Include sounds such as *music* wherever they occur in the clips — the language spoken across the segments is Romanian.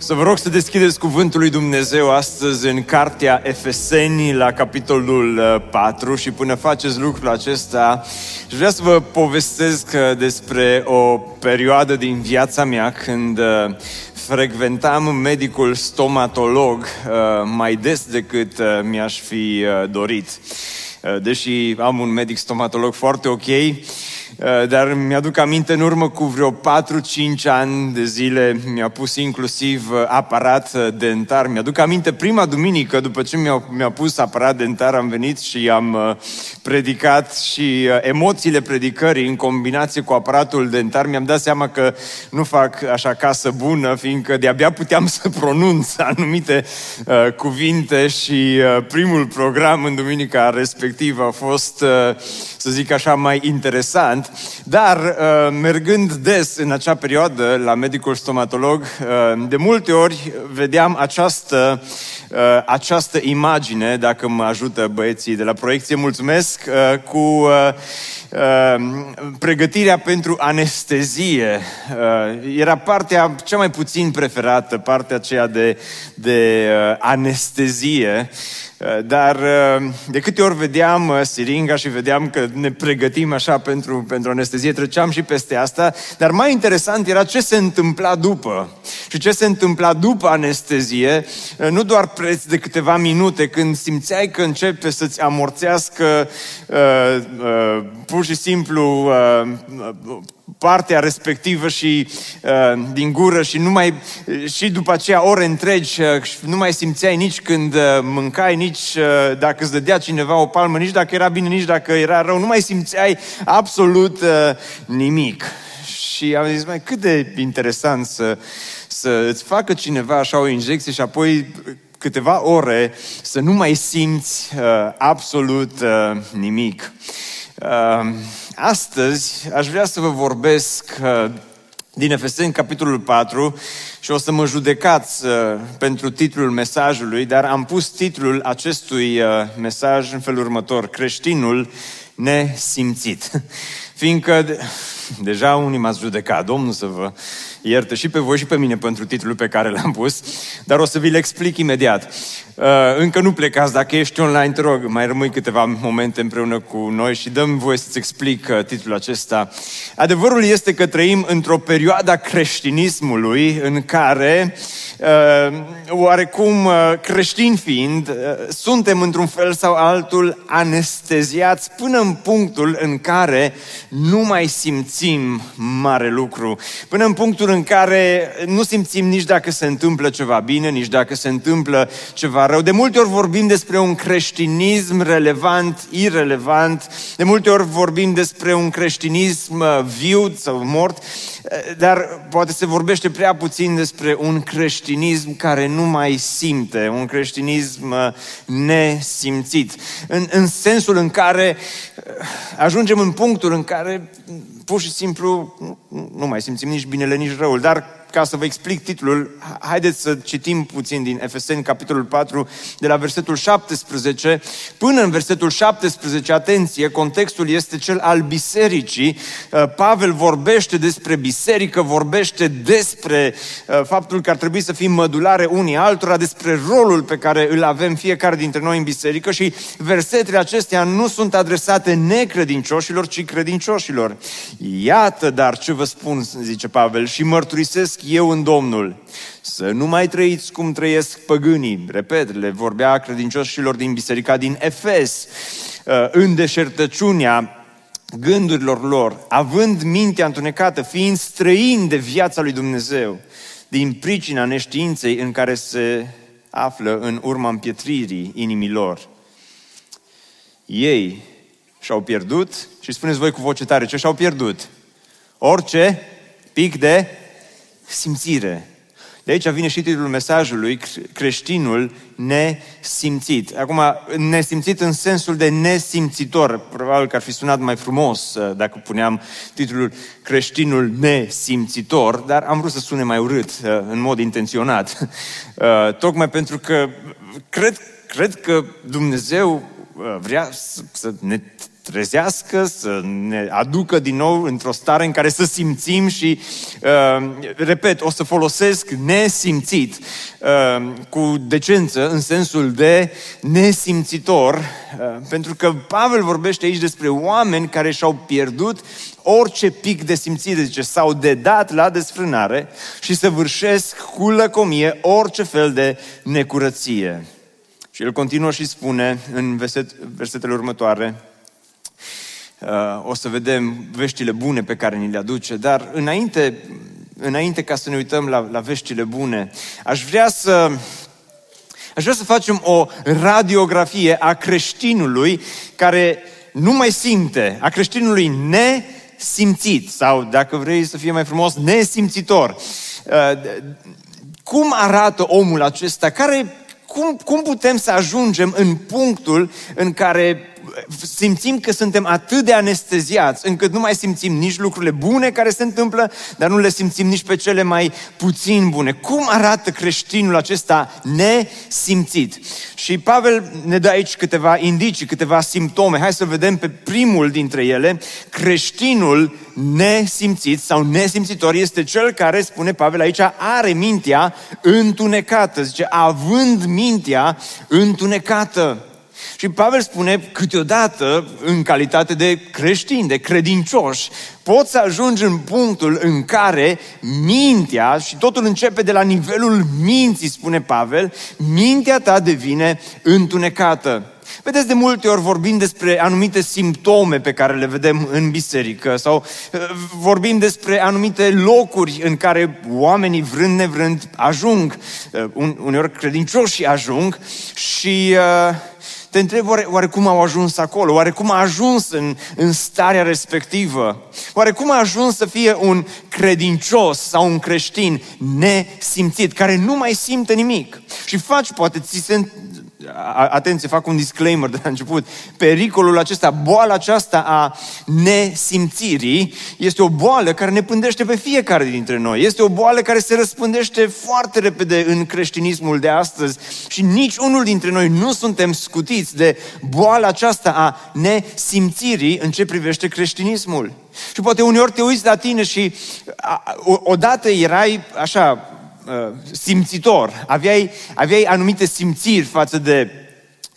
Să vă rog să deschideți cuvântul lui Dumnezeu astăzi în Cartea Efeseni la capitolul 4 uh, și până faceți lucrul acesta, aș vrea să vă povestesc uh, despre o perioadă din viața mea când uh, frecventam medicul stomatolog mai des decât mi-aș fi dorit. Deși am un medic stomatolog foarte ok, Eh, dar mi-aduc aminte în urmă cu vreo 4-5 ani de zile mi-a pus inclusiv eh, aparat eh, dentar. Mi-aduc aminte prima duminică după ce mi-a, mi-a pus aparat dentar am venit și am predicat și emoțiile predicării în combinație cu aparatul dentar mi-am dat seama că nu fac așa casă bună fiindcă de-abia puteam *laughs* să pronunț anumite uh, cuvinte și uh, primul program în duminica respectivă a fost, uh, să zic așa, mai interesant dar uh, mergând des în acea perioadă la medicul stomatolog, uh, de multe ori vedeam această, uh, această imagine, dacă mă ajută băieții de la proiecție, mulțumesc, cu pregătirea pentru anestezie. Era partea cea mai puțin preferată, partea aceea de, de anestezie. Eh, dar eh, de câte ori vedeam eh, siringa și vedeam că ne pregătim așa pentru, pentru anestezie, treceam și peste asta, dar mai interesant era ce se întâmpla după. Și ce se întâmpla după anestezie, nu doar preț de câteva minute, când simțeai că începe să-ți amorțească uh, uh, pur și simplu uh, partea respectivă și uh, din gură și nu mai, și după aceea ore întregi uh, nu mai simțeai nici când uh, mâncai, nici uh, dacă îți dădea cineva o palmă, nici dacă era bine, nici dacă era rău, nu mai simțeai absolut uh, nimic. Și am zis, mai cât de interesant să, să îți facă cineva așa o injecție și apoi câteva ore să nu mai simți uh, absolut uh, nimic. Uh, astăzi aș vrea să vă vorbesc uh, din Efeseni, capitolul 4, și o să mă judecați uh, pentru titlul mesajului, dar am pus titlul acestui uh, mesaj în felul următor, creștinul nesimțit. *laughs* Fiindcă de, deja unii m-ați judecat, Domnul să vă ierte și pe voi și pe mine pentru titlul pe care l-am pus, dar o să vi-l explic imediat. Uh, încă nu plecați, dacă ești online, te rog, mai rămâi câteva momente împreună cu noi și dăm voie să-ți explic uh, titlul acesta. Adevărul este că trăim într-o perioadă a creștinismului în care, uh, oarecum creștini fiind, suntem într-un fel sau altul anesteziați până în punctul în care nu mai simțim mare lucru, până în punctul în care nu simțim nici dacă se întâmplă ceva bine, nici dacă se întâmplă ceva rău. De multe ori vorbim despre un creștinism relevant, irelevant, de multe ori vorbim despre un creștinism uh, viu sau mort, uh, dar poate se vorbește prea puțin despre un creștinism care nu mai simte, un creștinism uh, nesimțit. În, în sensul în care ajungem în punctul în care pur și simplu nu, nu mai simțim nici binele, nici răul, dar ca să vă explic titlul, haideți să citim puțin din Efeseni, capitolul 4, de la versetul 17 până în versetul 17. Atenție, contextul este cel al bisericii. Uh, Pavel vorbește despre biserică, vorbește despre uh, faptul că ar trebui să fim mădulare unii altora, despre rolul pe care îl avem fiecare dintre noi în biserică și versetele acestea nu sunt adresate necredincioșilor, ci credincioșilor. Iată dar ce vă spun, zice Pavel, și mărturisesc eu în Domnul. Să nu mai trăiți cum trăiesc păgânii. Repet, le vorbea credincioșilor din biserica din Efes, uh, în deșertăciunea gândurilor lor, având mintea întunecată, fiind străini de viața lui Dumnezeu, din pricina neștiinței în care se află în urma împietririi inimilor. Ei și-au pierdut, și spuneți voi cu voce tare, ce și-au pierdut? Orice pic de simțire. De aici vine și titlul mesajului, creștinul nesimțit. Acum, nesimțit în sensul de nesimțitor. Probabil că ar fi sunat mai frumos uh, dacă puneam titlul creștinul nesimțitor, dar am vrut să sune mai urât, uh, în mod intenționat. *laughs* Uh, tocmai pentru că cred, cred că Dumnezeu vrea să ne trezească, să ne aducă din nou într-o stare în care să simțim și, uh, repet, o să folosesc nesimțit uh, cu decență în sensul de nesimțitor, uh, pentru că Pavel vorbește aici despre oameni care și-au pierdut orice pic de simțire, zice, s-au dedat la desfrânare și să vârșesc cu lăcomie orice fel de necurăție. Și el continuă și spune în verset, versetele următoare, Uh, o să vedem veștile bune pe care ni le aduce, dar înainte, înainte ca să ne uităm la, la veștile bune, aș vrea să Aș vrea să facem o radiografie a creștinului care nu mai simte, a creștinului nesimțit sau, dacă vrei să fie mai frumos, nesimțitor. Uh, cum arată omul acesta? Care, cum, cum putem să ajungem în punctul în care simțim că suntem atât de anesteziați încât nu mai simțim nici lucrurile bune care se întâmplă, dar nu le simțim nici pe cele mai puțin bune. Cum arată creștinul acesta nesimțit? Și Pavel ne dă aici câteva indicii, câteva simptome. Hai să vedem pe primul dintre ele. Creștinul nesimțit sau nesimțitor este cel care, spune Pavel aici, are mintea întunecată. Zice, având mintea întunecată. Și Pavel spune, câteodată, în calitate de creștin, de credincioși, poți să ajungi în punctul în care mintea, și totul începe de la nivelul minții, spune Pavel, mintea ta devine întunecată. Vedeți, de multe ori vorbim despre anumite simptome pe care le vedem în biserică sau uh, vorbim despre anumite locuri în care oamenii vrând nevrând ajung, uh, uneori credincioși ajung și uh, te întreb oare, oare cum au ajuns acolo, oare cum a ajuns în, în starea respectivă, oare cum a ajuns să fie un credincios sau un creștin nesimțit, care nu mai simte nimic. Și faci, poate ți se atenție, fac un disclaimer de la început, pericolul acesta, boala aceasta a nesimțirii este o boală care ne pândește pe fiecare dintre noi. Este o boală care se răspândește foarte repede în creștinismul de astăzi și nici unul dintre noi nu suntem scutiți de boala aceasta a nesimțirii în ce privește creștinismul. Și poate uneori te uiți la tine și odată erai așa Uh, simțitor, aveai, aveai anumite simțiri față de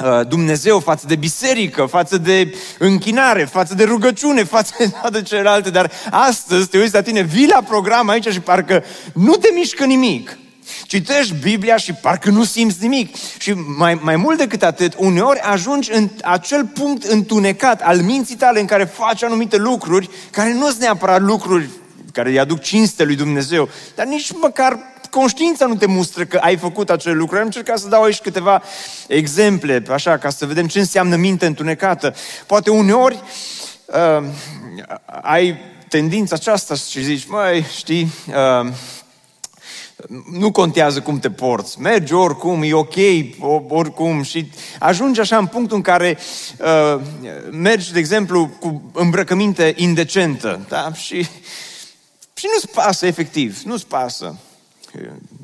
uh, Dumnezeu, față de biserică, față de închinare, față de rugăciune, *laughs* față de toate celelalte, dar astăzi te uiți la tine, vii la program aici și parcă nu te mișcă nimic. Citești Biblia și parcă nu simți nimic. Și mai, mai mult decât atât, uneori ajungi în acel punct întunecat al minții tale în care faci anumite lucruri care nu sunt neapărat lucruri care îi aduc cinste lui Dumnezeu, dar nici măcar conștiința nu te mustră că ai făcut acele lucruri. Am încercat să dau aici câteva exemple, așa, ca să vedem ce înseamnă minte întunecată. Poate uneori uh, ai tendința aceasta și zici, măi, știi, uh, nu contează cum te porți, mergi oricum, e ok, oricum și ajungi așa în punctul în care uh, mergi, de exemplu, cu îmbrăcăminte indecentă, da? Și, și nu-ți pasă, efectiv, nu-ți pasă.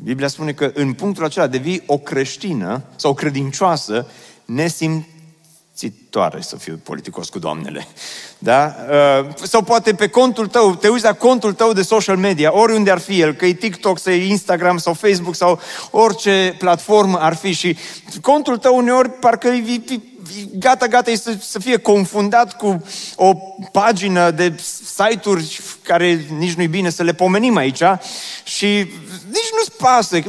Biblia spune că în punctul acela devii o creștină sau o credincioasă nesimțitoare, să fiu politicos cu doamnele. Da? Uh, sau poate pe contul tău, te uiți la contul tău de social media, oriunde ar fi el, că e TikTok, să e Instagram sau Facebook sau orice platformă ar fi și contul tău uneori parcă e gata, gata, să, să fie confundat cu o pagină de site-uri care nici nu-i bine să le pomenim aici și nici nu-ți pasă.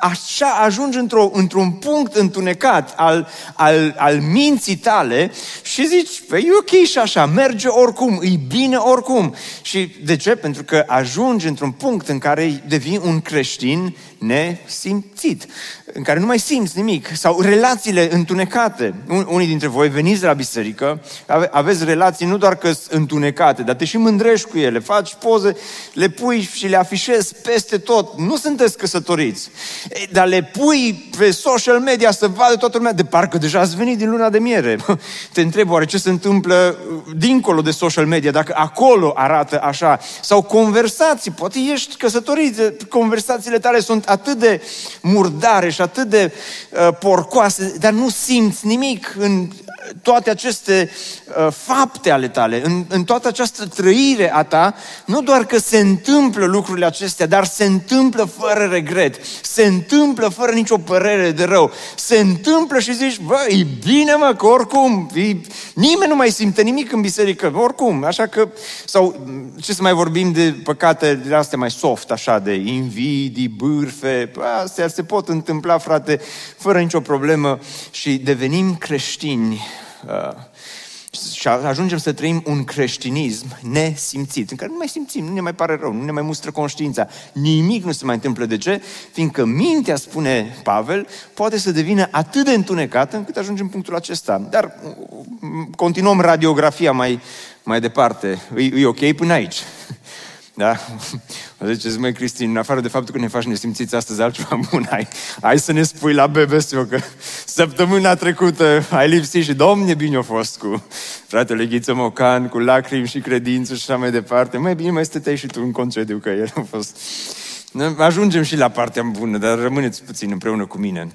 Așa ajungi într-o, într-un punct întunecat al, al, al minții tale și zici, păi e ok și așa, merge oricum, e bine oricum. Și de ce? Pentru că ajungi într-un punct în care devii un creștin nesimțit, în care nu mai simți nimic, sau relațiile întunecate. Unii dintre voi veniți la biserică, aveți relații nu doar că sunt întunecate, dar te și mândrești cu ele, faci poze, le pui și le afișezi peste tot. Nu sunt sunteți căsătoriți, dar le pui pe social media să vadă toată lumea, de parcă deja ați venit din luna de miere. *laughs* Te întreb oare ce se întâmplă dincolo de social media, dacă acolo arată așa, sau conversații, poate ești căsătorit, conversațiile tale sunt atât de murdare și atât de uh, porcoase, dar nu simți nimic în toate aceste uh, fapte ale tale, în, în toată această trăire a ta, nu doar că se întâmplă lucrurile acestea, dar se întâmplă fără regret, se întâmplă fără nicio părere de rău, se întâmplă și zici, bă, e bine mă, că oricum, e, nimeni nu mai simte nimic în biserică, oricum, așa că, sau ce să mai vorbim de păcate de astea mai soft, așa, de invidii, bârfe, astea se pot întâmpla, frate, fără nicio problemă și devenim creștini Uh, și ajungem să trăim un creștinism nesimțit, în care nu mai simțim, nu ne mai pare rău, nu ne mai mustră conștiința. Nimic nu se mai întâmplă. De ce? Fiindcă mintea, spune Pavel, poate să devină atât de întunecată încât ajungem în punctul acesta. Dar continuăm radiografia mai, mai departe. E, e ok până aici. Da? *laughs* O ziceți, măi, Cristin, în afară de faptul că ne faci nesimțiți astăzi altceva *laughs* bun, hai, hai să ne spui la BBSO că săptămâna trecută ai lipsit și domne bine a fost cu fratele Ghiță Mocan, cu lacrimi și credință și așa mai departe. Mai bine mai stăteai și tu în concediu, că el a fost... Ajungem și la partea bună, dar rămâneți puțin împreună cu mine.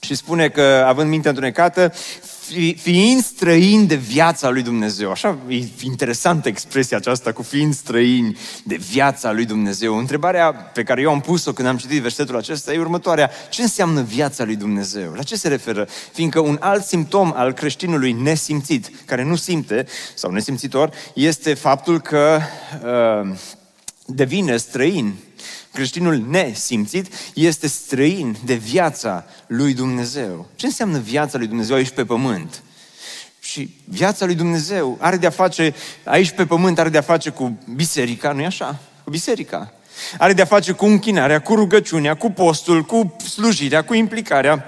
Și spune că, având mintea întunecată, fiind străini de viața lui Dumnezeu. Așa e interesantă expresia aceasta cu fiind străini de viața lui Dumnezeu. Întrebarea pe care eu am pus-o când am citit versetul acesta e următoarea. Ce înseamnă viața lui Dumnezeu? La ce se referă? Fiindcă un alt simptom al creștinului nesimțit, care nu simte, sau nesimțitor, este faptul că uh, devine străin creștinul nesimțit este străin de viața lui Dumnezeu. Ce înseamnă viața lui Dumnezeu aici pe pământ? Și viața lui Dumnezeu are de-a face, aici pe pământ are de-a face cu biserica, nu-i așa? Cu biserica. Are de-a face cu închinarea, cu rugăciunea, cu postul, cu slujirea, cu implicarea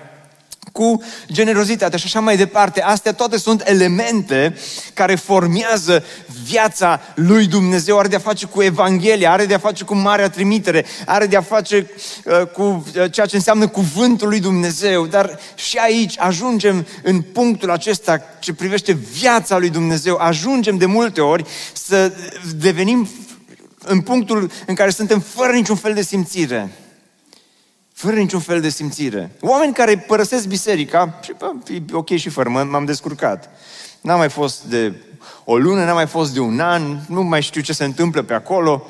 cu generozitatea și așa mai departe. Astea toate sunt elemente care formează viața lui Dumnezeu. Are de-a face cu Evanghelia, are de-a face cu Marea Trimitere, are de-a face uh, cu uh, ceea ce înseamnă cuvântul lui Dumnezeu. Dar și aici ajungem în punctul acesta ce privește viața lui Dumnezeu. Ajungem de multe ori să devenim în punctul în care suntem fără niciun fel de simțire fără niciun fel de simțire. Oameni care părăsesc biserica și bă, e ok și fără, m-am descurcat. N-am mai fost de o lună, n-am mai fost de un an, nu mai știu ce se întâmplă pe acolo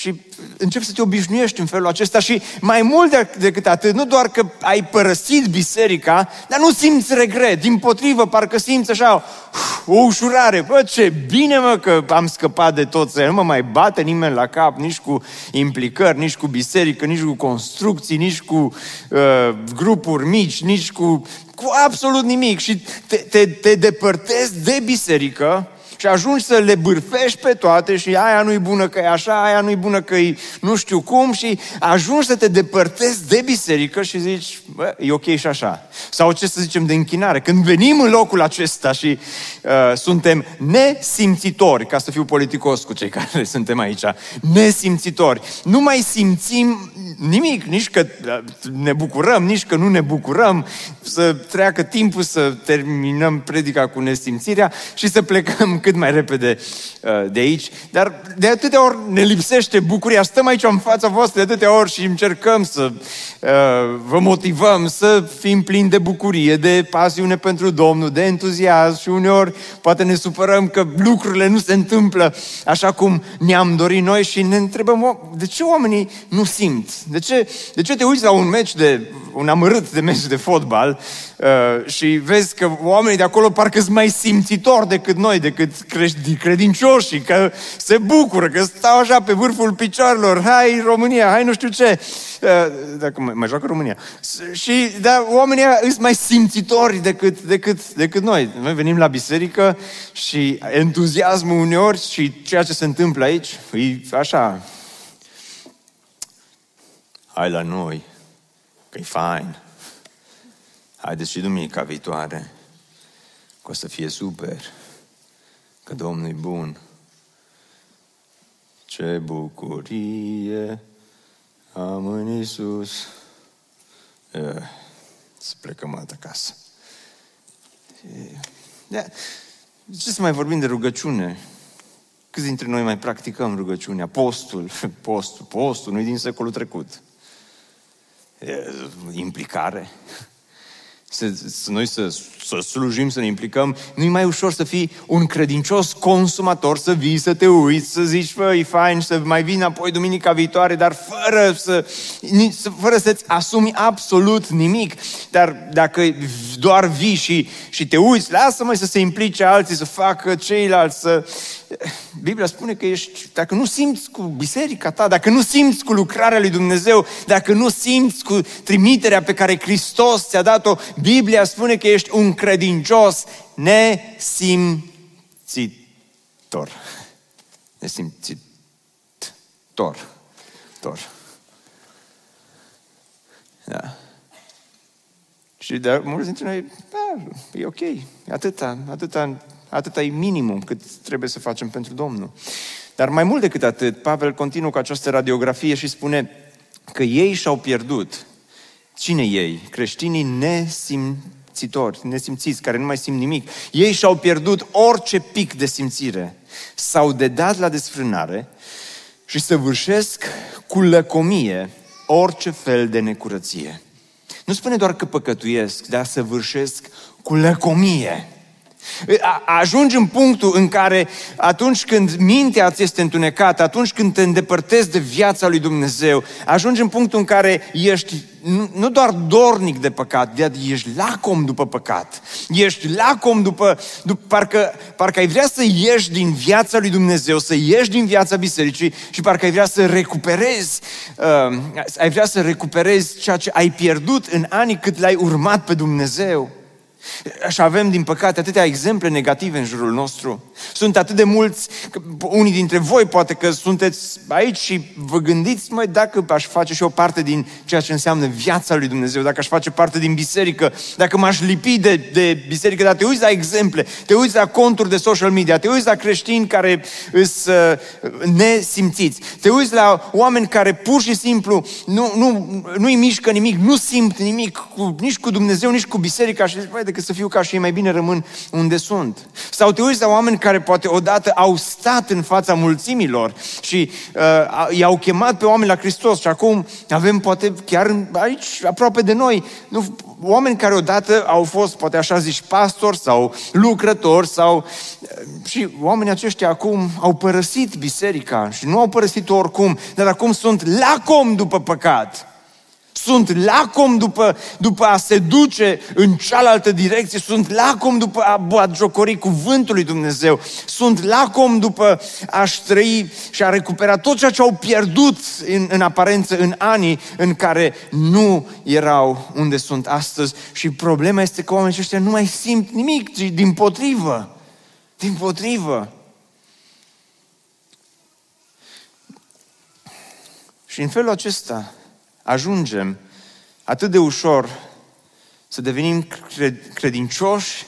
și începi să te obișnuiești în felul acesta și mai mult decât atât, nu doar că ai părăsit biserica, dar nu simți regret, din potrivă, parcă simți așa o ușurare. Bă, ce bine mă că am scăpat de tot, să nu mă mai bate nimeni la cap, nici cu implicări, nici cu biserică, nici cu construcții, nici cu uh, grupuri mici, nici cu, cu absolut nimic. Și te, te, te depărtezi de biserică și ajungi să le bârfești pe toate și aia nu-i bună că e așa, aia nu-i bună că e nu știu cum și ajungi să te depărtezi de biserică și zici, bă, e ok și așa. Sau ce să zicem de închinare. Când venim în locul acesta și uh, suntem nesimțitori, ca să fiu politicos cu cei *laughs* care suntem aici, nesimțitori, nu mai simțim nimic, nici că uh, ne bucurăm, nici că nu ne bucurăm, să treacă timpul să terminăm predica cu nesimțirea și să plecăm *laughs* cât mai repede uh, de aici. Dar de atâtea ori ne lipsește bucuria. Stăm aici în fața voastră de atâtea ori și încercăm să uh, vă motivăm să fim plini de bucurie, de pasiune pentru Domnul, de entuziasm și uneori poate ne supărăm că lucrurile nu se întâmplă așa cum ne-am dorit noi și ne întrebăm de ce oamenii nu simt? De ce, de ce te uiți la un meci de, un amărât de meci de fotbal uh, și vezi că oamenii de acolo parcă sunt mai simțitori decât noi, decât credincioșii, că se bucură, că stau așa pe vârful picioarelor, hai România, hai nu știu ce. Uh, dacă mai, mai joacă România. Și da, oamenii sunt mai simțitori decât, decât, decât noi. Noi venim la biserică și entuziasmul uneori și ceea ce se întâmplă aici e așa. Hai la noi, că e fain. Haideți și duminica viitoare, că o să fie super, că Domnul e bun. Ce bucurie Am în Iisus. Uh, să plecăm altă casă. Da. Ce să mai vorbim de rugăciune? Câți dintre noi mai practicăm rugăciunea? Postul, *laughs* postul, postul, nu-i din secolul trecut. E, implicare să, să noi să, să slujim, să ne implicăm, nu e mai ușor să fii un credincios consumator, să vii, să te uiți, să zici, fă, e fain, să mai vin apoi duminica viitoare, dar fără, să, fără să-ți asumi absolut nimic. Dar dacă doar vii și, și te uiți, lasă-mă să se implice alții, să facă ceilalți, să... Biblia spune că ești, dacă nu simți cu biserica ta, dacă nu simți cu lucrarea lui Dumnezeu, dacă nu simți cu trimiterea pe care Hristos ți-a dat-o, Biblia spune că ești un credincios nesimțitor. Nesimțitor. Tor. Da. Și de mulți dintre noi, da, e ok, atâta, atâta, atâta e minimum cât trebuie să facem pentru Domnul. Dar mai mult decât atât, Pavel continuă cu această radiografie și spune că ei și-au pierdut Cine ei? Creștinii nesimțitori, nesimțiți, care nu mai simt nimic. Ei și-au pierdut orice pic de simțire. S-au dedat la desfrânare și săvârșesc cu lăcomie orice fel de necurăție. Nu spune doar că păcătuiesc, dar săvârșesc cu lăcomie. Ajungi în punctul în care atunci când mintea ți este întunecată, atunci când te îndepărtezi de viața lui Dumnezeu, ajungi în punctul în care ești nu, nu doar dornic de păcat, dar ești lacom după păcat. Ești lacom după, după parcă, parcă ai vrea să ieși din viața lui Dumnezeu, să ieși din viața bisericii și parcă ai vrea să recuperezi, uh, ai vrea să recuperezi ceea ce ai pierdut în anii cât l-ai urmat pe Dumnezeu. Și avem, din păcate, atâtea exemple negative în jurul nostru. Sunt atât de mulți, unii dintre voi poate că sunteți aici și vă gândiți, mai dacă aș face și o parte din ceea ce înseamnă viața lui Dumnezeu, dacă aș face parte din biserică, dacă m-aș lipi de, de biserică, dar te uiți la exemple, te uiți la conturi de social media, te uiți la creștini care sunt uh, nesimțiți, te uiți la oameni care pur și simplu nu, nu, nu-i mișcă nimic, nu simt nimic, cu, nici cu Dumnezeu, nici cu biserica și zici, decât să fiu ca și ei, mai bine rămân unde sunt. Sau te uiți la oameni care poate odată au stat în fața mulțimilor și uh, i-au chemat pe oameni la Hristos și acum avem poate chiar aici, aproape de noi, nu, oameni care odată au fost, poate așa zici, pastori sau lucrători sau... Uh, și oamenii aceștia acum au părăsit biserica și nu au părăsit oricum, dar acum sunt lacom după păcat. Sunt lacom după, după a se duce în cealaltă direcție, sunt lacom după a batjocori cuvântul lui Dumnezeu, sunt lacom după a-și trăi și a recupera tot ceea ce au pierdut în, în aparență în anii în care nu erau unde sunt astăzi. Și problema este că oamenii ăștia nu mai simt nimic, ci din potrivă. Din potrivă. Și în felul acesta, ajungem atât de ușor să devenim credincioși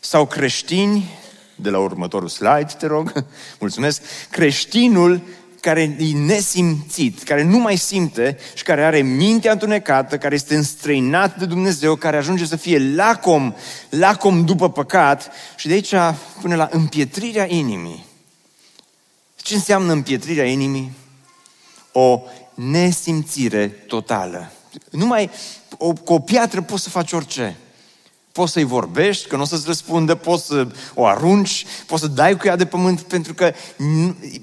sau creștini, de la următorul slide, te rog, *laughs* mulțumesc, creștinul care e nesimțit, care nu mai simte și care are mintea întunecată, care este înstrăinat de Dumnezeu, care ajunge să fie lacom, lacom după păcat și de aici până la împietrirea inimii. Ce înseamnă împietrirea inimii? O nesimțire totală. Numai o, cu o piatră poți să faci orice. Poți să-i vorbești, că nu o să-ți răspundă, poți să o arunci, poți să dai cu ea de pământ, pentru că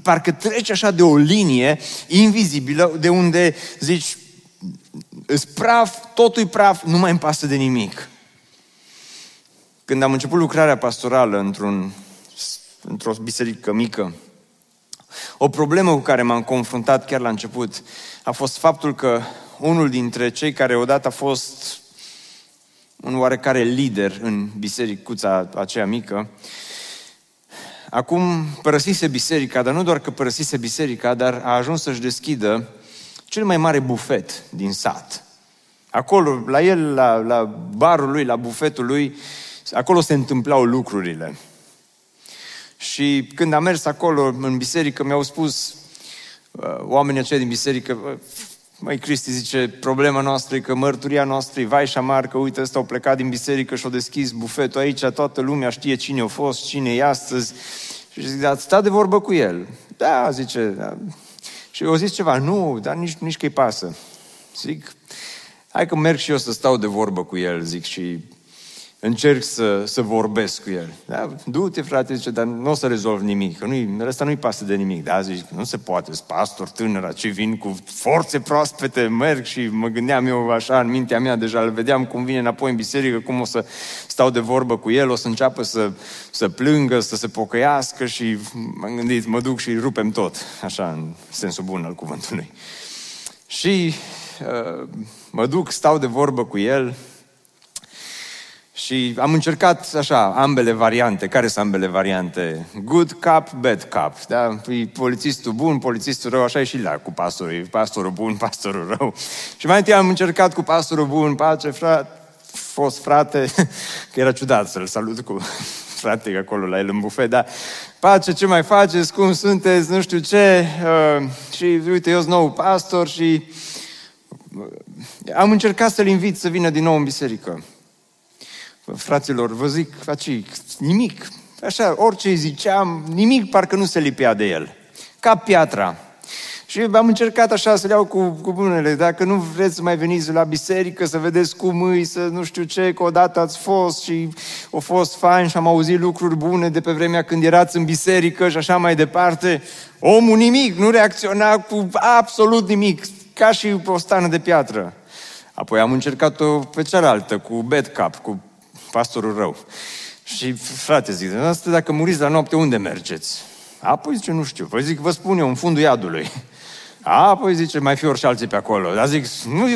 parcă treci așa de o linie invizibilă de unde zici, îți praf, totul e praf, nu mai îmi pasă de nimic. Când am început lucrarea pastorală într-un, într-o biserică mică, o problemă cu care m-am confruntat chiar la început a fost faptul că unul dintre cei care odată a fost un oarecare lider în bisericuța aceea mică, acum părăsise biserica, dar nu doar că părăsise biserica, dar a ajuns să-și deschidă cel mai mare bufet din sat. Acolo, la el, la, la barul lui, la bufetul lui, acolo se întâmplau lucrurile. Și când am mers acolo în biserică, mi-au spus uh, oamenii aceia din biserică, Măi, Cristi zice, problema noastră e că mărturia noastră e vai și șamar, că uite, ăsta au plecat din biserică și au deschis bufetul aici, toată lumea știe cine a fost, cine e astăzi. Și zic, dar sta de vorbă cu el. Da, zice, da. Și eu zis ceva, nu, dar nici, nici că-i pasă. Zic, hai că merg și eu să stau de vorbă cu el, zic, și încerc să, să vorbesc cu el. Da? Du-te, frate, zice, dar nu o să rezolv nimic, că nu ăsta nu-i pasă de nimic. Da? Zic, nu se poate, sunt pastor tânăr, ce vin cu forțe proaspete, merg și mă gândeam eu așa în mintea mea, deja îl vedeam cum vine înapoi în biserică, cum o să stau de vorbă cu el, o să înceapă să, să plângă, să se pocăiască și m-am gândit, mă duc și rupem tot, așa, în sensul bun al cuvântului. Și uh, mă duc, stau de vorbă cu el, și am încercat așa, ambele variante. Care sunt ambele variante? Good cup, bad cup. Da? E polițistul bun, polițistul rău, așa e și la cu pastorul. Pastorul bun, *laughs* pastorul rău. Și mai întâi am încercat cu pastorul bun, pace, frate, fost frate, *laughs* că era ciudat să-l salut cu *laughs* frate acolo la el în bufet, dar pace, ce mai faceți, cum sunteți, nu știu ce. Uh, și uite, eu sunt nou pastor și uh, am încercat să-l invit să vină din nou în biserică fraților, vă zic, faci nimic. Așa, orice îi ziceam, nimic parcă nu se lipea de el. Ca piatra. Și am încercat așa să le iau cu, cu bunele. Dacă nu vreți să mai veniți la biserică, să vedeți cum îi, să nu știu ce, că odată ați fost și au fost fain și am auzit lucruri bune de pe vremea când erați în biserică și așa mai departe. Omul nimic, nu reacționa cu absolut nimic, ca și o stană de piatră. Apoi am încercat-o pe cealaltă, cu bad cap, cu pastorul rău. Și frate, zic, asta dacă muriți la noapte, unde mergeți? Apoi zice, nu știu. Păi zic, vă spun eu, în fundul iadului. Apoi zice, mai fi ori și alții pe acolo. Dar zic, nu,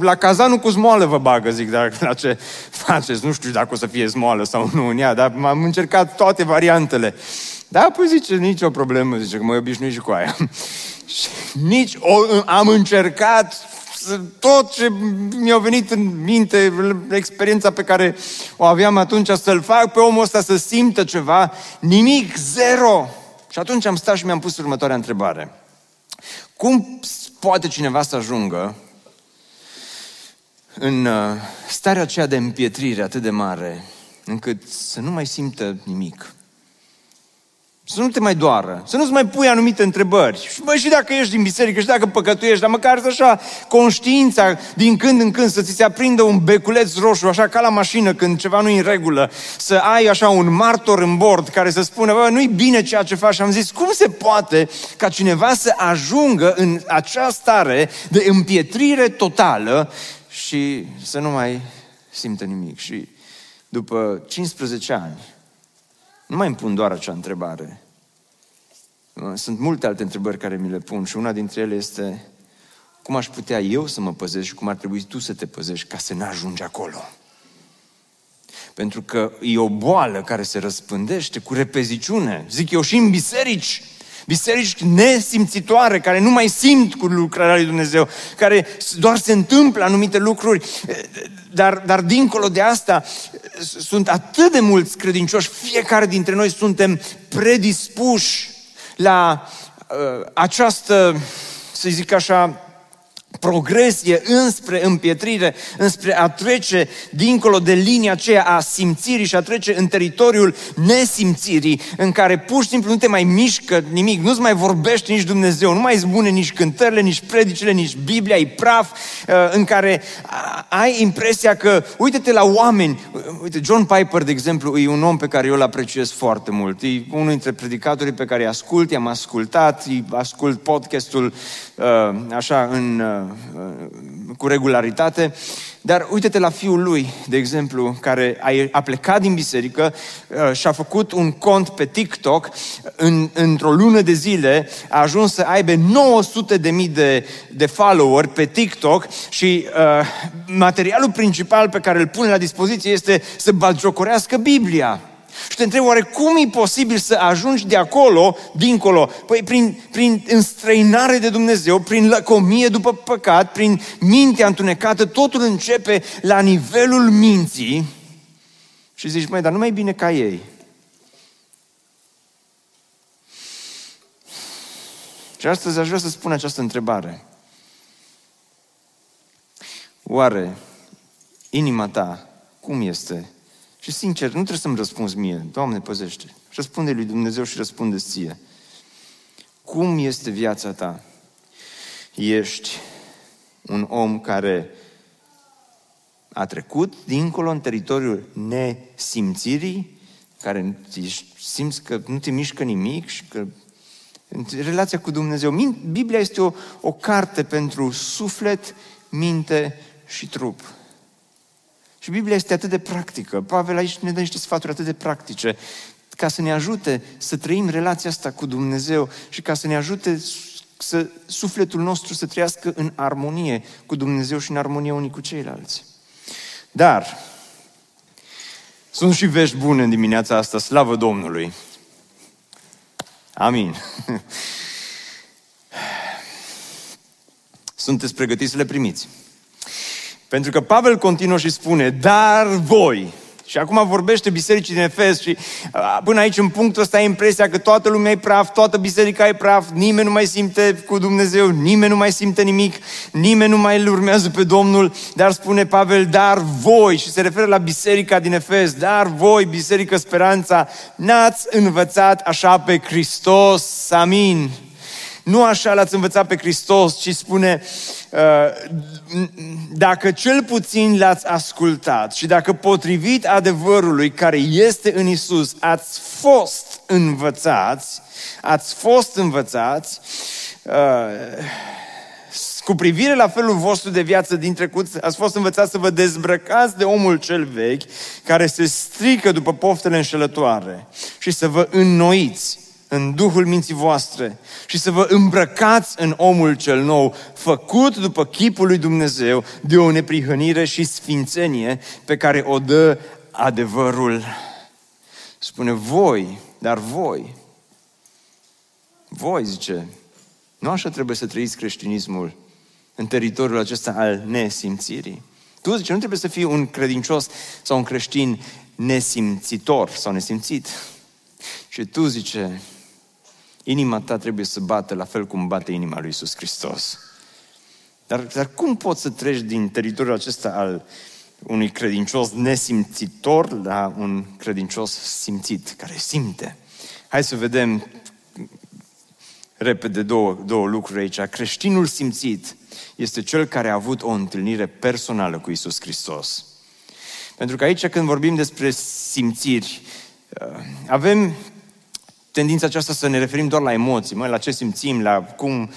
la cazanul cu smoală vă bagă, zic, dar la ce faceți? Nu știu dacă o să fie smoală sau nu în ea, dar am încercat toate variantele. Da, apoi zice, nicio problemă, zice, că mă obișnui și cu aia. *laughs* Și nici o, am încercat tot ce mi-a venit în minte, experiența pe care o aveam atunci, să-l fac pe omul ăsta să simtă ceva, nimic, zero. Și atunci am stat și mi-am pus următoarea întrebare. Cum poate cineva să ajungă în uh, starea aceea de împietrire atât de mare, încât să nu mai simtă nimic? Să nu te mai doară, să nu-ți mai pui anumite întrebări. Și, bă, și dacă ești din biserică, și dacă păcătuiești, dar măcar așa conștiința din când în când să ți se aprindă un beculeț roșu, așa ca la mașină când ceva nu e în regulă, să ai așa un martor în bord care să spună, bă, nu-i bine ceea ce faci. Și am zis, cum se poate ca cineva să ajungă în acea stare de împietrire totală și să nu mai simtă nimic? Și după 15 ani, nu mai îmi pun doar acea întrebare. Sunt multe alte întrebări care mi le pun și una dintre ele este cum aș putea eu să mă păzesc și cum ar trebui tu să te păzești ca să ne ajungi acolo. Pentru că e o boală care se răspândește cu repeziciune. Zic eu și în biserici biserici nesimțitoare, care nu mai simt cu lucrarea lui Dumnezeu, care doar se întâmplă anumite lucruri, dar, dar dincolo de asta sunt atât de mulți credincioși, fiecare dintre noi suntem predispuși la uh, această, să zic așa, progresie înspre împietrire, înspre a trece dincolo de linia aceea a simțirii și a trece în teritoriul nesimțirii, în care pur și simplu nu te mai mișcă nimic, nu-ți mai vorbește nici Dumnezeu, nu mai îți bune nici cântările, nici predicile, nici Biblia, e praf, uh, în care ai impresia că, uite-te la oameni, uite, John Piper, de exemplu, e un om pe care eu îl apreciez foarte mult, e unul dintre predicatorii pe care îi ascult, i-am ascultat, îi ascult podcastul uh, așa în uh, cu regularitate, dar uite-te la fiul lui, de exemplu, care a, plecat din biserică uh, și a făcut un cont pe TikTok, în, într-o lună de zile a ajuns să aibă 900 de mii de, de follower pe TikTok și uh, materialul principal pe care îl pune la dispoziție este să batjocorească Biblia. Și te întreb, oare cum e posibil să ajungi de acolo, dincolo? Păi prin, prin înstrăinare de Dumnezeu, prin lăcomie după păcat, prin mintea întunecată, totul începe la nivelul minții și zici, măi, dar nu mai bine ca ei. Și astăzi aș vrea să spun această întrebare. Oare inima ta cum este? Și sincer, nu trebuie să-mi răspunzi mie, Doamne, păzește. Răspunde lui Dumnezeu și răspunde ție. Cum este viața ta? Ești un om care a trecut dincolo în teritoriul nesimțirii, care simți că nu te mișcă nimic și că relația cu Dumnezeu. Biblia este o, o carte pentru suflet, minte și trup. Și Biblia este atât de practică. Pavel aici ne dă niște sfaturi atât de practice ca să ne ajute să trăim relația asta cu Dumnezeu și ca să ne ajute să sufletul nostru să trăiască în armonie cu Dumnezeu și în armonie unii cu ceilalți. Dar sunt și vești bune în dimineața asta, slavă Domnului. Amin. *laughs* Sunteți pregătiți să le primiți. Pentru că Pavel continuă și spune, dar voi, și acum vorbește bisericii din Efes și până aici în punctul ăsta ai impresia că toată lumea e praf, toată biserica e praf, nimeni nu mai simte cu Dumnezeu, nimeni nu mai simte nimic, nimeni nu mai îl urmează pe Domnul, dar spune Pavel, dar voi, și se referă la biserica din Efes, dar voi, biserică speranța, n-ați învățat așa pe Hristos, amin. Nu așa l-ați învățat pe Hristos, ci spune, uh, dacă cel puțin l-ați ascultat și dacă potrivit adevărului care este în Isus ați fost învățați, ați fost învățați, uh, cu privire la felul vostru de viață din trecut, ați fost învățați să vă dezbrăcați de omul cel vechi, care se strică după poftele înșelătoare și să vă înnoiți în Duhul minții voastre și să vă îmbrăcați în omul cel nou, făcut după chipul lui Dumnezeu de o neprihănire și sfințenie pe care o dă adevărul. Spune voi, dar voi, voi, zice, nu așa trebuie să trăiți creștinismul în teritoriul acesta al nesimțirii. Tu, zice, nu trebuie să fii un credincios sau un creștin nesimțitor sau nesimțit. Și tu, zice, inima ta trebuie să bată la fel cum bate inima lui Isus Hristos. Dar, dar cum poți să treci din teritoriul acesta al unui credincios nesimțitor la un credincios simțit, care simte? Hai să vedem repede două, două lucruri aici. Creștinul simțit este cel care a avut o întâlnire personală cu Isus Hristos. Pentru că aici când vorbim despre simțiri, avem tendința aceasta să ne referim doar la emoții, mă, la ce simțim, la cum uh,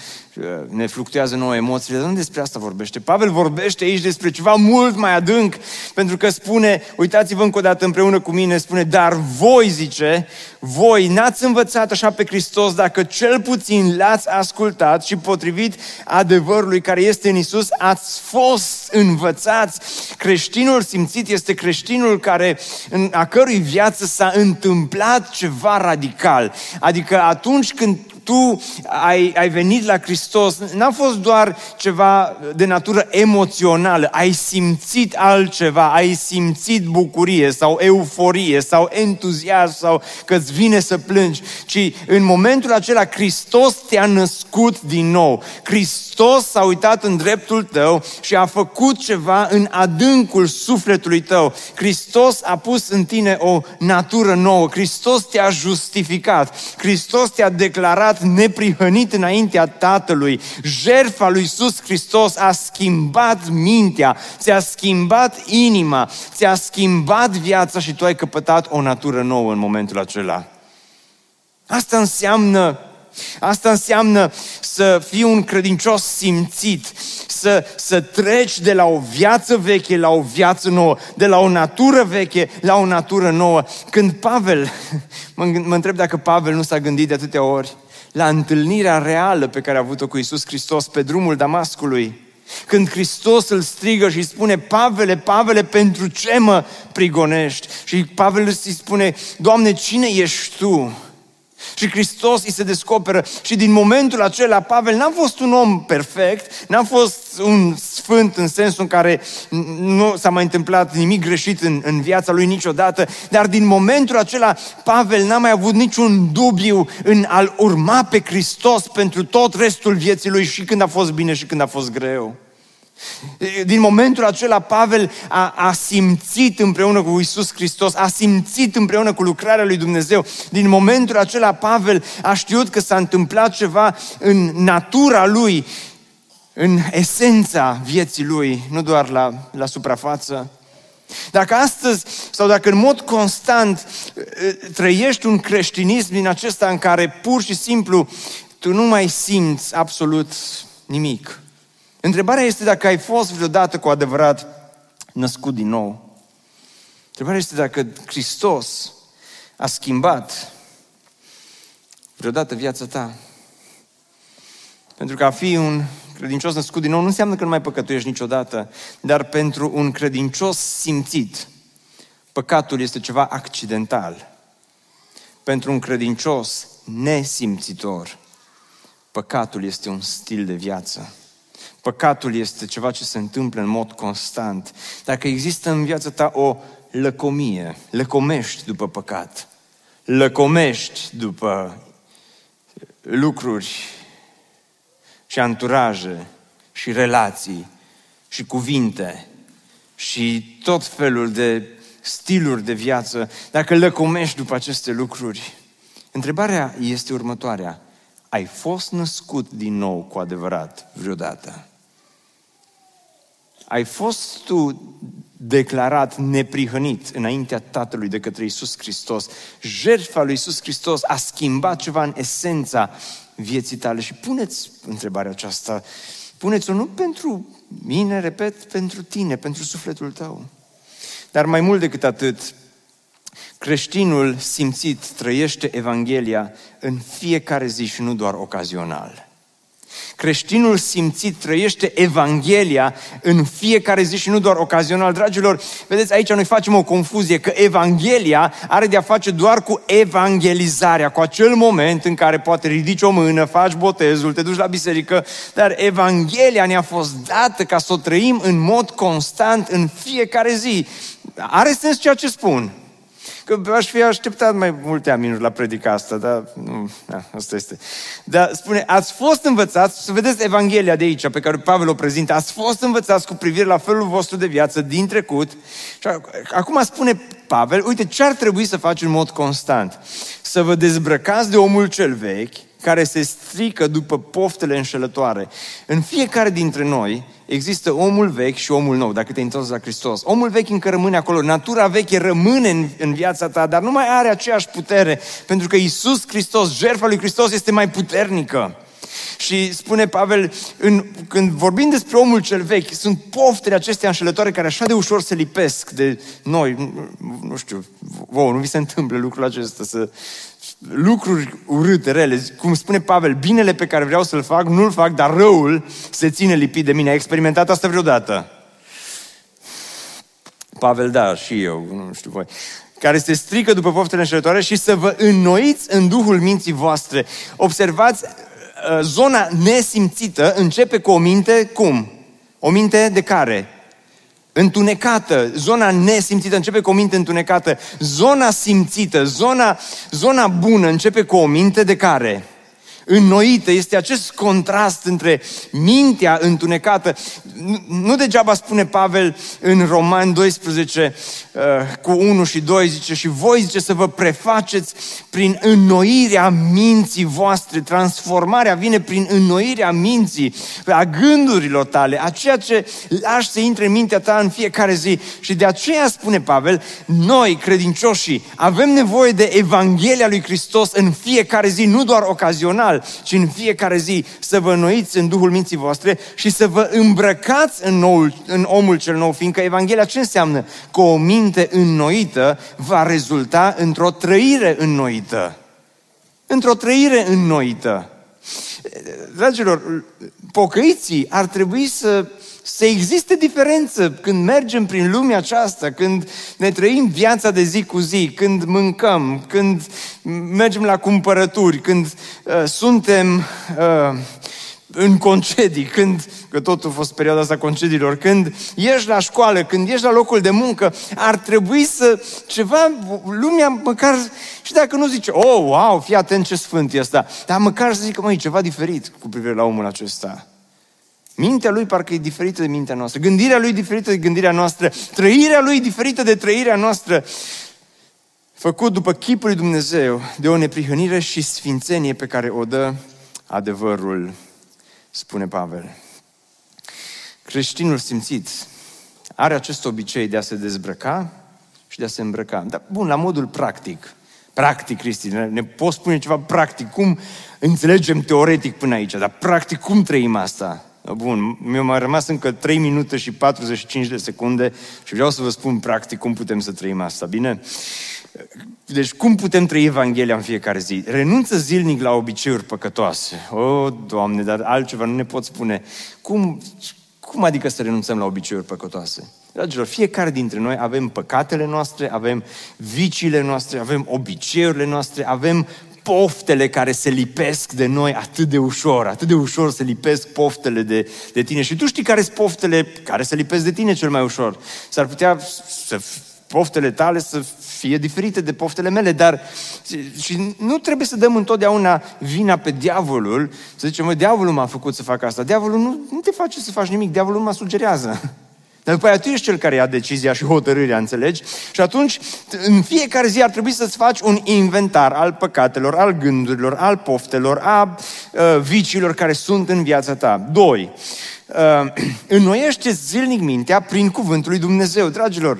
ne fluctuează nouă emoțiile. Dar nu despre asta vorbește. Pavel vorbește aici despre ceva mult mai adânc, pentru că spune, uitați-vă încă o dată împreună cu mine, spune, dar voi, zice, voi n-ați învățat așa pe Hristos dacă cel puțin l-ați ascultat și potrivit adevărului care este în Isus, ați fost învățați. Creștinul simțit este creștinul care, în a cărui viață s-a întâmplat ceva radical. Adică atunci când tu ai, ai venit la Hristos, n-a fost doar ceva de natură emoțională, ai simțit altceva, ai simțit bucurie sau euforie sau entuziasm sau că îți vine să plângi, ci în momentul acela Hristos te-a născut din nou. Hristos s-a uitat în dreptul tău și a făcut ceva în adâncul sufletului tău. Hristos a pus în tine o natură nouă. Hristos te-a justificat. Hristos te-a declarat arătat neprihănit înaintea Tatălui. Jertfa lui Iisus Hristos a schimbat mintea, ți-a schimbat inima, ți-a schimbat viața și tu ai căpătat o natură nouă în momentul acela. Asta înseamnă Asta înseamnă să fii un credincios simțit, să, să treci de la o viață veche la o viață nouă, de la o natură veche la o natură nouă. Când Pavel, *laughs* mă, mă întreb dacă Pavel nu s-a gândit de atâtea ori, la întâlnirea reală pe care a avut-o cu Isus Hristos pe drumul Damascului. Când Hristos îl strigă și îi spune, Pavele, Pavele, pentru ce mă prigonești? Și Pavel îi spune, Doamne, cine ești Tu? Și Hristos îi se descoperă și din momentul acela Pavel n-a fost un om perfect, n-a fost un sfânt în sensul în care nu s-a mai întâmplat nimic greșit în, în viața lui niciodată, dar din momentul acela Pavel n-a mai avut niciun dubiu în a-L urma pe Hristos pentru tot restul vieții lui și când a fost bine și când a fost greu. Din momentul acela, Pavel a, a simțit împreună cu Isus Hristos, a simțit împreună cu lucrarea lui Dumnezeu. Din momentul acela, Pavel a știut că s-a întâmplat ceva în natura lui, în esența vieții lui, nu doar la, la suprafață. Dacă astăzi sau dacă în mod constant trăiești un creștinism din acesta în care pur și simplu tu nu mai simți absolut nimic, Întrebarea este dacă ai fost vreodată cu adevărat născut din nou. Întrebarea este dacă Hristos a schimbat vreodată viața ta. Pentru că a fi un credincios născut din nou nu înseamnă că nu mai păcătuiești niciodată, dar pentru un credincios simțit, păcatul este ceva accidental. Pentru un credincios nesimțitor, păcatul este un stil de viață. Păcatul este ceva ce se întâmplă în mod constant. Dacă există în viața ta o lăcomie, lăcomești după păcat, lăcomești după lucruri și anturaje și relații și cuvinte și tot felul de stiluri de viață, dacă lăcomești după aceste lucruri, întrebarea este următoarea. Ai fost născut din nou cu adevărat vreodată? Ai fost tu declarat neprihănit înaintea Tatălui de către Isus Hristos. Jertfa lui Isus Hristos a schimbat ceva în esența vieții tale și puneți întrebarea aceasta, puneți-o nu pentru mine, repet, pentru tine, pentru sufletul tău. Dar mai mult decât atât, creștinul simțit trăiește Evanghelia în fiecare zi și nu doar ocazional. Creștinul simțit trăiește Evanghelia în fiecare zi și nu doar ocazional. Dragilor, vedeți, aici noi facem o confuzie, că Evanghelia are de-a face doar cu evangelizarea, cu acel moment în care poate ridici o mână, faci botezul, te duci la biserică, dar Evanghelia ne-a fost dată ca să o trăim în mod constant în fiecare zi. Are sens ceea ce spun. Că aș fi așteptat mai multe aminuri la predica asta, dar nu, da, asta este. Dar spune, ați fost învățați, să vedeți Evanghelia de aici, pe care Pavel o prezintă, ați fost învățați cu privire la felul vostru de viață din trecut. Și acum spune Pavel, uite ce ar trebui să faci în mod constant. Să vă dezbrăcați de omul cel vechi, care se strică după poftele înșelătoare. În fiecare dintre noi există omul vechi și omul nou, dacă te întors la Hristos. Omul vechi încă rămâne acolo, natura veche rămâne în, în viața ta, dar nu mai are aceeași putere, pentru că Isus Hristos, jertfa lui Hristos este mai puternică. Și spune Pavel, în, când vorbim despre omul cel vechi, sunt poftele acestea înșelătoare care așa de ușor se lipesc de noi. Nu, nu știu, vouă, nu vi se întâmplă lucrul acesta să, lucruri urâte, rele, cum spune Pavel, binele pe care vreau să-l fac, nu-l fac, dar răul se ține lipit de mine. Ai experimentat asta vreodată? Pavel, da, și eu, nu știu voi care se strică după poftele înșelătoare și să vă înnoiți în duhul minții voastre. Observați, uh, zona nesimțită începe cu o minte, cum? O minte de care? Întunecată, zona nesimțită începe cu o minte întunecată, zona simțită, zona, zona bună începe cu o minte de care? Înnoită, este acest contrast între mintea întunecată. Nu degeaba spune Pavel în Roman 12 uh, cu 1 și 2, zice, și voi, zice, să vă prefaceți prin înnoirea minții voastre. Transformarea vine prin înnoirea minții, a gândurilor tale, a ceea ce lași să intre în mintea ta în fiecare zi. Și de aceea spune Pavel, noi, credincioșii, avem nevoie de Evanghelia lui Hristos în fiecare zi, nu doar ocazional, personal, ci în fiecare zi să vă înnoiți în Duhul minții voastre și să vă îmbrăcați în, noul, în omul cel nou, fiindcă Evanghelia ce înseamnă? Că o minte înnoită va rezulta într-o trăire înnoită. Într-o trăire înnoită. Dragilor, pocăiții ar trebui să să existe diferență când mergem prin lumea aceasta, când ne trăim viața de zi cu zi, când mâncăm, când mergem la cumpărături, când uh, suntem uh, în concedii, când, că tot a fost perioada asta concediilor, când ești la școală, când ești la locul de muncă, ar trebui să ceva, lumea măcar, și dacă nu zice, oh, wow, fii atent ce sfânt e ăsta, dar măcar să zică, măi, ceva diferit cu privire la omul acesta. Mintea lui parcă e diferită de mintea noastră, gândirea lui e diferită de gândirea noastră, trăirea lui e diferită de trăirea noastră. Făcut după chipul lui Dumnezeu, de o neprihănire și sfințenie pe care o dă adevărul, spune Pavel. Creștinul simțit are acest obicei de a se dezbrăca și de a se îmbrăca. Dar, bun, la modul practic. Practic, Cristi, ne, ne poți spune ceva practic, cum înțelegem teoretic până aici, dar practic cum trăim asta? Bun, mi-au mai rămas încă 3 minute și 45 de secunde și vreau să vă spun practic cum putem să trăim asta, bine? Deci cum putem trăi Evanghelia în fiecare zi? Renunță zilnic la obiceiuri păcătoase. O, Doamne, dar altceva nu ne pot spune. Cum, cum adică să renunțăm la obiceiuri păcătoase? Dragilor, fiecare dintre noi avem păcatele noastre, avem viciile noastre, avem obiceiurile noastre, avem poftele care se lipesc de noi atât de ușor, atât de ușor se lipesc poftele de, de tine. Și tu știi care sunt poftele care se lipesc de tine cel mai ușor. S-ar putea să poftele tale să fie diferite de poftele mele, dar și nu trebuie să dăm întotdeauna vina pe diavolul, să zicem, mă, diavolul m-a făcut să fac asta. Diavolul nu, nu te face să faci nimic, diavolul mă sugerează. Dar după aceea tu ești cel care ia decizia și hotărârea, înțelegi? Și atunci, în fiecare zi ar trebui să-ți faci un inventar al păcatelor, al gândurilor, al poftelor, a uh, viciilor care sunt în viața ta. Doi, uh, *clears throat* înnoiește zilnic mintea prin cuvântul lui Dumnezeu. Dragilor,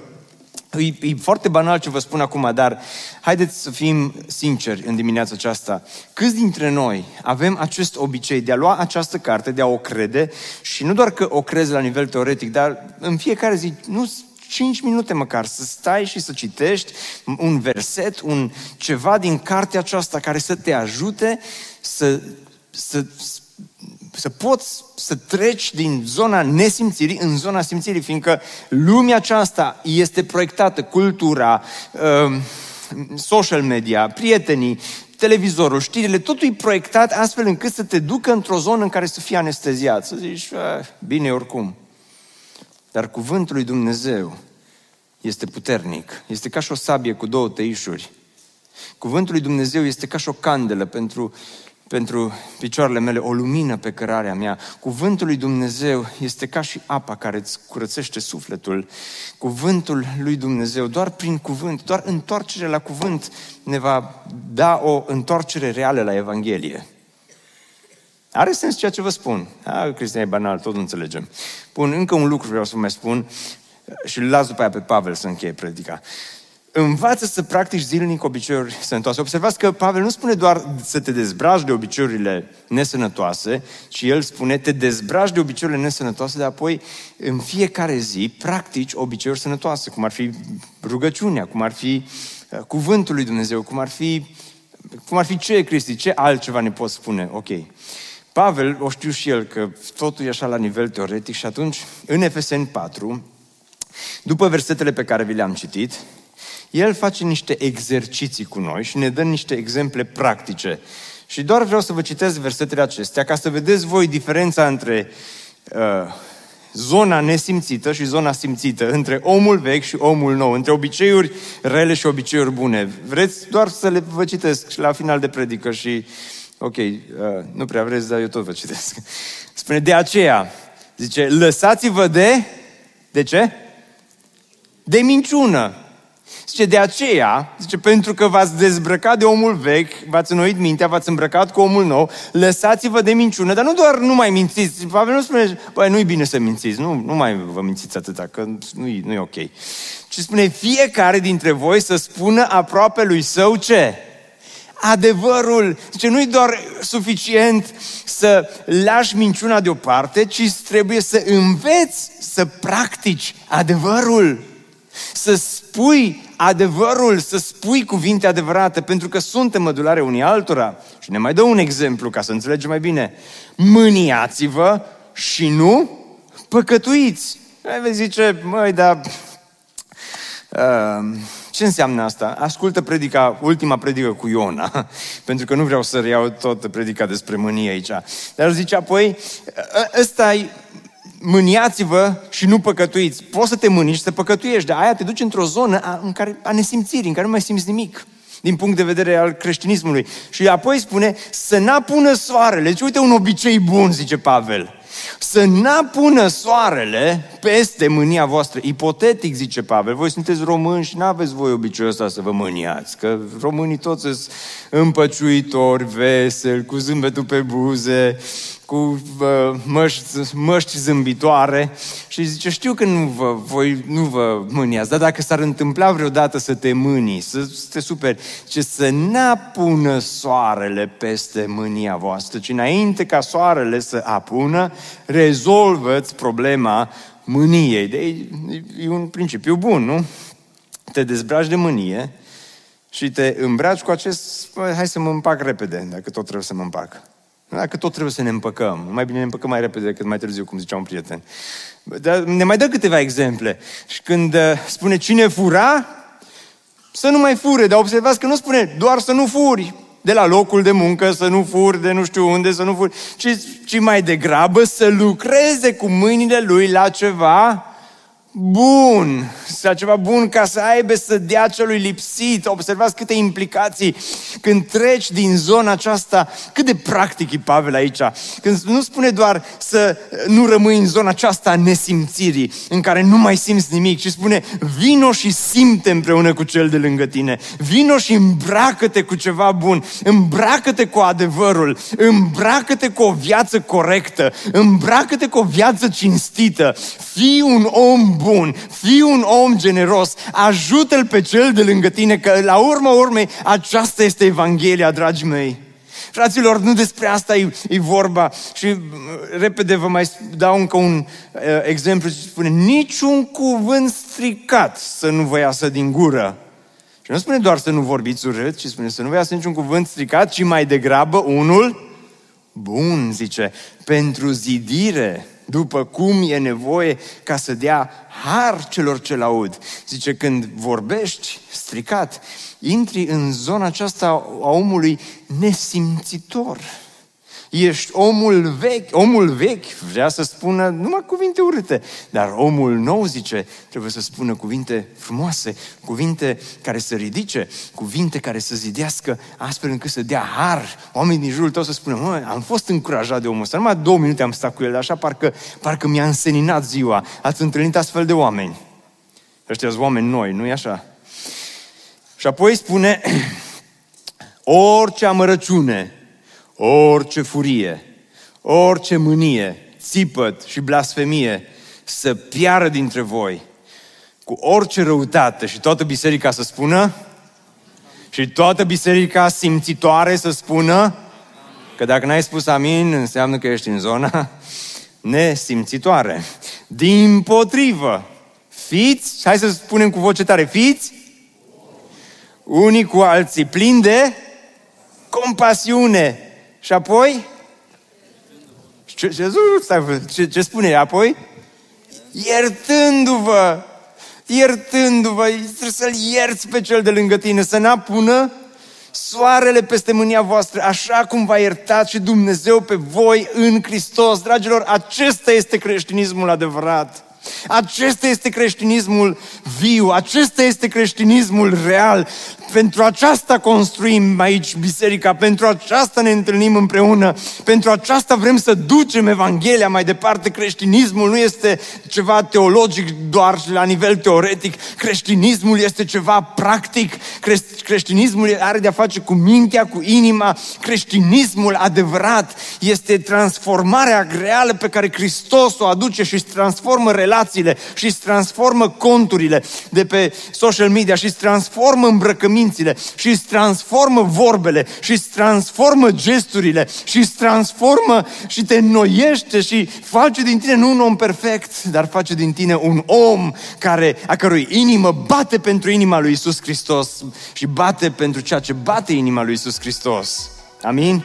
E, e foarte banal ce vă spun acum, dar haideți să fim sinceri în dimineața aceasta. Câți dintre noi avem acest obicei de a lua această carte, de a o crede și nu doar că o crezi la nivel teoretic, dar în fiecare zi, nu 5 minute măcar, să stai și să citești un verset, un ceva din cartea aceasta care să te ajute să, să să poți să treci din zona nesimțirii în zona simțirii, fiindcă lumea aceasta este proiectată, cultura, um, social media, prietenii, televizorul, știrile, totul e proiectat astfel încât să te ducă într-o zonă în care să fii anesteziat, să zici, ah, bine oricum. Dar cuvântul lui Dumnezeu este puternic, este ca și o sabie cu două tăișuri. Cuvântul lui Dumnezeu este ca și o candelă pentru pentru picioarele mele, o lumină pe cărarea mea. Cuvântul lui Dumnezeu este ca și apa care îți curățește sufletul. Cuvântul lui Dumnezeu, doar prin cuvânt, doar întoarcere la cuvânt ne va da o întoarcere reală la Evanghelie. Are sens ceea ce vă spun. A, Cristian e banal, tot nu înțelegem. Bun, încă un lucru vreau să mai spun și îl las după aia pe Pavel să încheie predica învață să practici zilnic obiceiuri sănătoase. Observați că Pavel nu spune doar să te dezbraci de obiceiurile nesănătoase, ci el spune te dezbraci de obiceiurile nesănătoase, dar apoi în fiecare zi practici obiceiuri sănătoase, cum ar fi rugăciunea, cum ar fi uh, cuvântul lui Dumnezeu, cum ar fi, cum ar fi ce, Cristi, ce altceva ne poți spune? Ok. Pavel, o știu și el că totul e așa la nivel teoretic și atunci, în Efeseni 4, după versetele pe care vi le-am citit, el face niște exerciții cu noi și ne dă niște exemple practice. Și doar vreau să vă citesc versetele acestea ca să vedeți voi diferența între uh, zona nesimțită și zona simțită, între omul vechi și omul nou, între obiceiuri rele și obiceiuri bune. Vreți doar să le vă citesc și la final de predică și, ok, uh, nu prea vreți, dar eu tot vă citesc. Spune, de aceea, zice, lăsați-vă de, de ce? De minciună. Zice, de aceea, zice, pentru că v-ați dezbrăcat de omul vechi, v-ați înnoit mintea, v-ați îmbrăcat cu omul nou, lăsați-vă de minciună, dar nu doar nu mai mințiți. Pavel nu spune, băi, nu-i bine să mințiți, nu, nu mai vă mințiți atâta, că nu-i, nu-i ok. Ci spune, fiecare dintre voi să spună aproape lui său ce? adevărul. Zice, nu-i doar suficient să lași minciuna deoparte, ci trebuie să înveți să practici adevărul. Să spui adevărul, să spui cuvinte adevărate, pentru că suntem mădulare unii altora. Și ne mai dă un exemplu ca să înțelegem mai bine. Mâniați-vă și nu păcătuiți. Vei zice, măi, dar uh, ce înseamnă asta? Ascultă predica, ultima predică cu Iona, *laughs* pentru că nu vreau să reiau tot predica despre mânie aici. Dar zice apoi, ă, ăsta e mâniați-vă și nu păcătuiți. Poți să te mâni și să păcătuiești, dar aia te duce într-o zonă a, în care, a nesimțirii, în care nu mai simți nimic din punct de vedere al creștinismului. Și apoi spune să n-apună soarele. Deci uite un obicei bun, zice Pavel. să n-apună soarele peste mânia voastră. Ipotetic, zice Pavel, voi sunteți români și n-aveți voi obiceiul ăsta să vă mâniați, că românii toți sunt împăciuitori, veseli, cu zâmbetul pe buze, cu uh, măști, măști zâmbitoare și zice, știu că nu vă, voi nu vă mâniați, dar dacă s-ar întâmpla vreodată să te mânii, să, să te superi, ce să n-apună soarele peste mânia voastră, ci înainte ca soarele să apună, rezolvăți problema mâniei. De, e un principiu bun, nu? Te dezbraci de mânie și te îmbraci cu acest, hai să mă împac repede, dacă tot trebuie să mă împac. Dacă tot trebuie să ne împăcăm, mai bine ne împăcăm mai repede decât mai târziu, cum zicea un prieten. Dar ne mai dă câteva exemple. Și când uh, spune cine fura, să nu mai fure, dar observați că nu spune doar să nu furi de la locul de muncă, să nu furi de nu știu unde, să nu furi, ci, ci mai degrabă să lucreze cu mâinile lui la ceva bun, să ceva bun ca să aibă să dea celui lipsit. Observați câte implicații când treci din zona aceasta, cât de practic e Pavel aici. Când nu spune doar să nu rămâi în zona aceasta a nesimțirii, în care nu mai simți nimic, ci spune vino și simte împreună cu cel de lângă tine. Vino și îmbracă-te cu ceva bun, îmbracă-te cu adevărul, îmbracă-te cu o viață corectă, îmbracă-te cu o viață cinstită, fii un om bun, fii un om generos, ajută-l pe cel de lângă tine, că la urma urmei aceasta este Evanghelia, dragii mei. Fraților, nu despre asta e, e vorba și uh, repede vă mai dau încă un uh, exemplu și spune niciun cuvânt stricat să nu vă iasă din gură. Și nu spune doar să nu vorbiți urât, ci spune să nu vă iasă niciun cuvânt stricat, ci mai degrabă unul bun, zice, pentru zidire după cum e nevoie ca să dea har celor ce laud. Zice, când vorbești stricat, intri în zona aceasta a omului nesimțitor. Ești omul vechi, omul vechi vrea să spună numai cuvinte urâte, dar omul nou, zice, trebuie să spună cuvinte frumoase, cuvinte care să ridice, cuvinte care să zidească, astfel încât să dea har. Oamenii din jurul tău să spună, mă, am fost încurajat de omul ăsta, numai două minute am stat cu el, așa parcă, parcă mi-a înseninat ziua. Ați întâlnit astfel de oameni. Ăștia sunt oameni noi, nu-i așa? Și apoi spune, *clears throat* orice amărăciune, orice furie, orice mânie, țipăt și blasfemie să piară dintre voi cu orice răutate și toată biserica să spună și toată biserica simțitoare să spună că dacă n-ai spus amin, înseamnă că ești în zona nesimțitoare. Din potrivă, fiți, hai să spunem cu voce tare, fiți unii cu alții plini de compasiune, și apoi? Ce, ce, ce, ce spune apoi? Iertându-vă, iertându-vă, trebuie să-l ierți pe cel de lângă tine, să n-apună soarele peste mânia voastră, așa cum v-a iertat și Dumnezeu pe voi în Hristos. Dragilor, acesta este creștinismul adevărat. Acesta este creștinismul viu, acesta este creștinismul real. Pentru aceasta construim aici biserica, pentru aceasta ne întâlnim împreună, pentru aceasta vrem să ducem Evanghelia mai departe. Creștinismul nu este ceva teologic doar la nivel teoretic, creștinismul este ceva practic, creștinismul are de-a face cu mintea, cu inima, creștinismul adevărat este transformarea reală pe care Hristos o aduce și își transformă relațiile și își transformă conturile de pe social media și își transformă îmbrăcămintea mințile și îți transformă vorbele și îți transformă gesturile și îți transformă și te înnoiește și face din tine nu un om perfect, dar face din tine un om care, a cărui inimă bate pentru inima lui Isus Hristos și bate pentru ceea ce bate inima lui Isus Hristos. Amin?